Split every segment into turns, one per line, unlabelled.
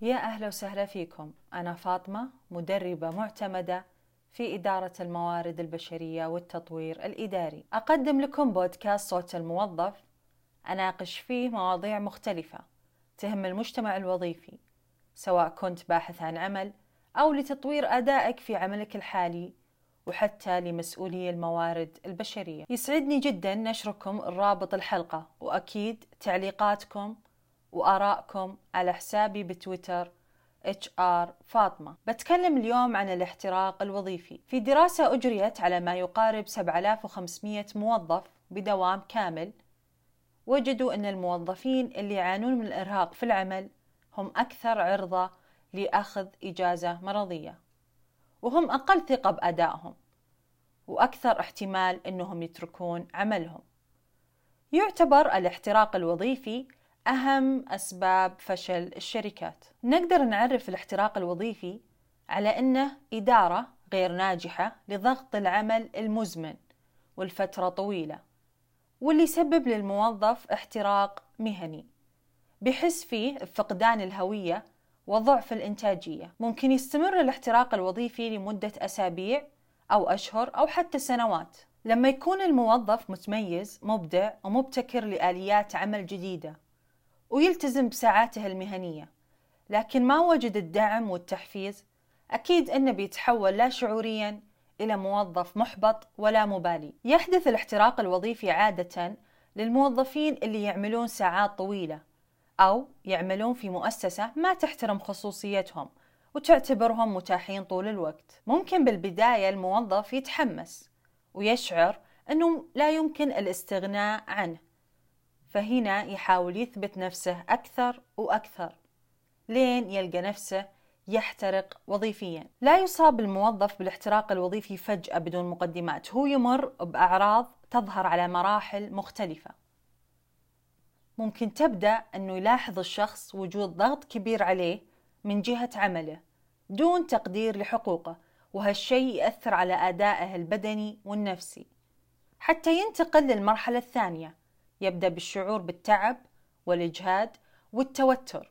يا أهلا وسهلا فيكم. أنا فاطمة مدربة معتمدة في إدارة الموارد البشرية والتطوير الإداري. أقدم لكم بودكاست صوت الموظف أناقش فيه مواضيع مختلفة تهم المجتمع الوظيفي سواء كنت باحث عن عمل أو لتطوير أدائك في عملك الحالي وحتى لمسؤولي الموارد البشرية. يسعدني جدا نشركم الرابط الحلقة وأكيد تعليقاتكم وآرائكم على حسابي بتويتر HR فاطمة. بتكلم اليوم عن الاحتراق الوظيفي. في دراسة أجريت على ما يقارب 7500 موظف بدوام كامل وجدوا أن الموظفين اللي يعانون من الإرهاق في العمل هم أكثر عرضة لأخذ إجازة مرضية وهم أقل ثقة بأدائهم وأكثر احتمال أنهم يتركون عملهم. يعتبر الاحتراق الوظيفي أهم أسباب فشل الشركات. نقدر نعرف الاحتراق الوظيفي على أنه إدارة غير ناجحة لضغط العمل المزمن والفترة طويلة واللي يسبب للموظف احتراق مهني بحس فيه بفقدان الهوية وضعف الإنتاجية. ممكن يستمر الاحتراق الوظيفي لمدة أسابيع أو أشهر أو حتى سنوات. لما يكون الموظف متميز مبدع ومبتكر لآليات عمل جديدة ويلتزم بساعاته المهنية. لكن ما وجد الدعم والتحفيز أكيد أنه بيتحول لا شعوريا إلى موظف محبط ولا مبالي. يحدث الاحتراق الوظيفي عادة للموظفين اللي يعملون ساعات طويلة أو يعملون في مؤسسة ما تحترم خصوصيتهم وتعتبرهم متاحين طول الوقت. ممكن بالبداية الموظف يتحمس ويشعر أنه لا يمكن الاستغناء عنه. فهنا يحاول يثبت نفسه أكثر وأكثر. لين يلقى نفسه يحترق وظيفيا. لا يصاب الموظف بالاحتراق الوظيفي فجأة بدون مقدمات. هو يمر بأعراض تظهر على مراحل مختلفة. ممكن تبدأ أنه يلاحظ الشخص وجود ضغط كبير عليه من جهة عمله دون تقدير لحقوقه وهالشيء يأثر على أدائه البدني والنفسي. حتى ينتقل للمرحلة الثانية. يبدأ بالشعور بالتعب والإجهاد والتوتر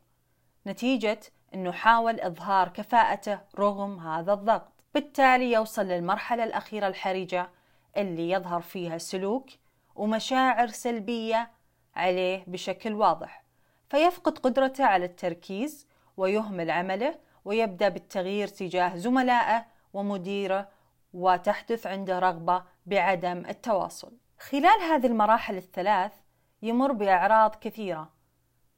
نتيجة أنه حاول إظهار كفاءته رغم هذا الضغط. بالتالي يوصل للمرحلة الأخيرة الحرجة اللي يظهر فيها سلوك ومشاعر سلبية عليه بشكل واضح فيفقد قدرته على التركيز ويهمل عمله ويبدأ بالتغيير تجاه زملائه ومديره وتحدث عنده رغبة بعدم التواصل. خلال هذه المراحل الثلاث يمر بأعراض كثيرة.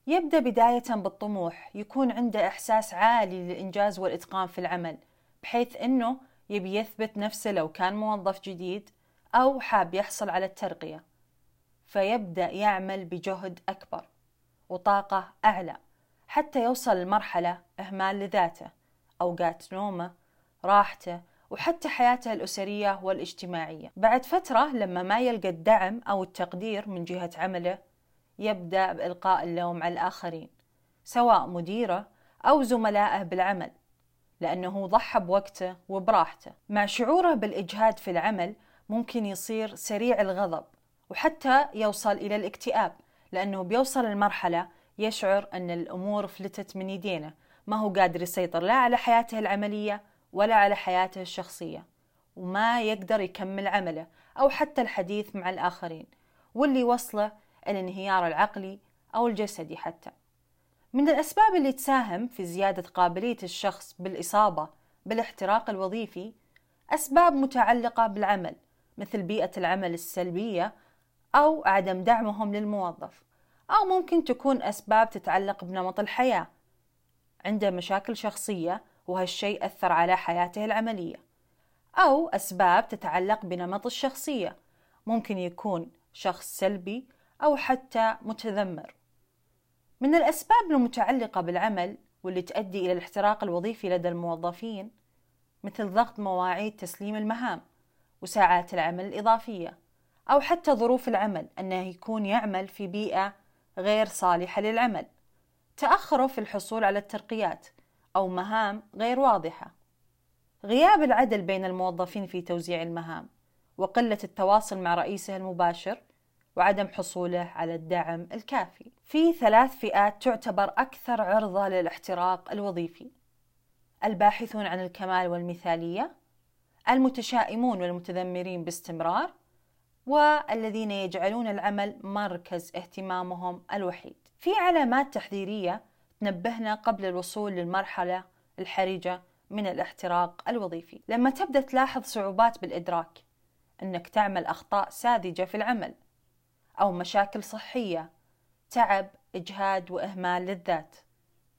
يبدأ بداية بالطموح يكون عنده إحساس عالي للإنجاز والإتقان في العمل بحيث أنه يبي يثبت نفسه لو كان موظف جديد أو حاب يحصل على الترقية. فيبدأ يعمل بجهد أكبر وطاقة أعلى حتى يوصل لمرحلة إهمال لذاته أوقات نومه راحته وحتى حياته الأسرية والاجتماعية. بعد فترة لما ما يلقى الدعم أو التقدير من جهة عمله يبدأ بإلقاء اللوم على الآخرين سواء مديره أو زملائه بالعمل لأنه ضحى بوقته وبراحته. مع شعوره بالإجهاد في العمل ممكن يصير سريع الغضب وحتى يوصل إلى الاكتئاب لأنه بيوصل المرحلة يشعر أن الأمور فلتت من يدينه. ما هو قادر يسيطر لا على حياته العملية ولا على حياته الشخصية وما يقدر يكمل عمله أو حتى الحديث مع الآخرين واللي وصله الانهيار العقلي أو الجسدي حتى. من الأسباب اللي تساهم في زيادة قابلية الشخص بالإصابة بالاحتراق الوظيفي أسباب متعلقة بالعمل مثل بيئة العمل السلبية أو عدم دعمهم للموظف أو ممكن تكون أسباب تتعلق بنمط الحياة. عنده مشاكل شخصية وهالشيء أثر على حياته العملية أو أسباب تتعلق بنمط الشخصية ممكن يكون شخص سلبي أو حتى متذمر. من الأسباب المتعلقة بالعمل واللي تؤدي إلى الاحتراق الوظيفي لدى الموظفين مثل ضغط مواعيد تسليم المهام وساعات العمل الإضافية أو حتى ظروف العمل أنه يكون يعمل في بيئة غير صالحة للعمل. تأخره في الحصول على الترقيات أو مهام غير واضحة غياب العدل بين الموظفين في توزيع المهام وقلة التواصل مع رئيسه المباشر وعدم حصوله على الدعم الكافي. في ثلاث فئات تعتبر أكثر عرضة للاحتراق الوظيفي. الباحثون عن الكمال والمثالية، المتشائمون والمتذمرين باستمرار، والذين يجعلون العمل مركز اهتمامهم الوحيد. في علامات تحذيرية تنبهنا قبل الوصول للمرحلة الحرجة من الاحتراق الوظيفي. لما تبدأ تلاحظ صعوبات بالإدراك، أنك تعمل أخطاء ساذجة في العمل، أو مشاكل صحية، تعب، إجهاد وإهمال للذات.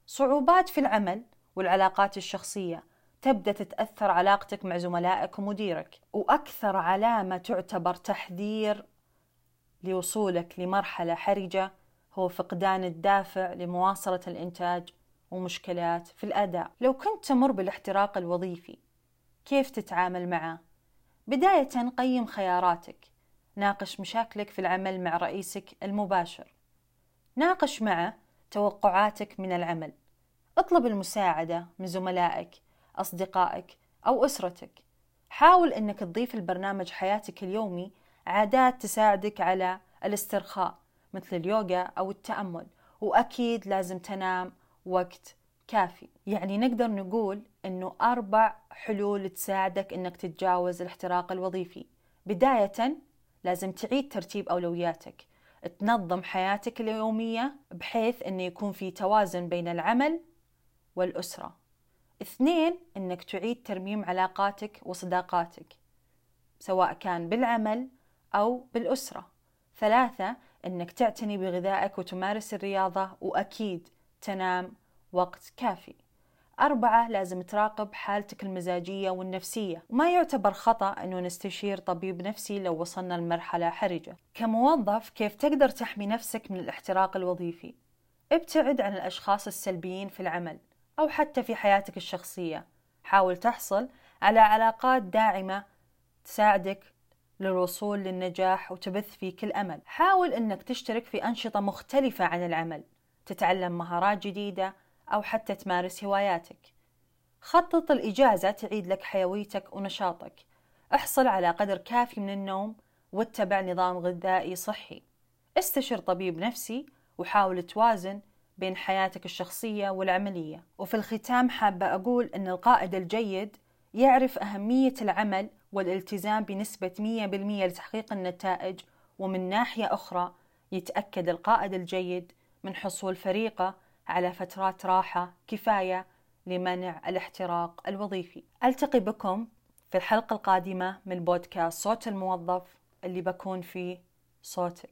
صعوبات في العمل والعلاقات الشخصية تبدأ تتأثر علاقتك مع زملائك ومديرك وأكثر علامة تعتبر تحذير لوصولك لمرحلة حرجة هو فقدان الدافع لمواصلة الإنتاج ومشكلات في الأداء. لو كنت تمر بالاحتراق الوظيفي كيف تتعامل معه؟ بداية قيم خياراتك. ناقش مشاكلك في العمل مع رئيسك المباشر. ناقش معه توقعاتك من العمل. اطلب المساعدة من زملائك أصدقائك أو أسرتك. حاول أنك تضيف البرنامج حياتك اليومي. عادات تساعدك على الاسترخاء. مثل اليوغا أو التأمل وأكيد لازم تنام وقت كافي. يعني نقدر نقول أنه أربع حلول تساعدك أنك تتجاوز الاحتراق الوظيفي. بداية لازم تعيد ترتيب أولوياتك. تنظم حياتك اليومية بحيث أنه يكون في توازن بين العمل والأسرة. اثنين أنك تعيد ترميم علاقاتك وصداقاتك سواء كان بالعمل أو بالأسرة. ثلاثة أنك تعتني بغذائك وتمارس الرياضة وأكيد تنام وقت كافي. أربعة لازم تراقب حالتك المزاجية والنفسية. وما يعتبر خطأ أنه نستشير طبيب نفسي لو وصلنا لمرحلة حرجة. كموظف كيف تقدر تحمي نفسك من الاحتراق الوظيفي؟ ابتعد عن الأشخاص السلبيين في العمل أو حتى في حياتك الشخصية. حاول تحصل على علاقات داعمة تساعدك للوصول للنجاح وتبث فيك الأمل حاول أنك تشترك في أنشطة مختلفة عن العمل تتعلم مهارات جديدة أو حتى تمارس هواياتك. خطط الإجازة تعيد لك حيويتك ونشاطك. احصل على قدر كافي من النوم واتبع نظام غذائي صحي. استشر طبيب نفسي وحاول توازن بين حياتك الشخصية والعملية. وفي الختام حابة أقول أن القائد الجيد يعرف أهمية العمل والالتزام بنسبة 100% لتحقيق النتائج ومن ناحية أخرى يتأكد القائد الجيد من حصول فريقه على فترات راحة كفاية لمنع الاحتراق الوظيفي. ألتقي بكم في الحلقة القادمة من بودكاست صوت الموظف اللي بكون فيه صوتك.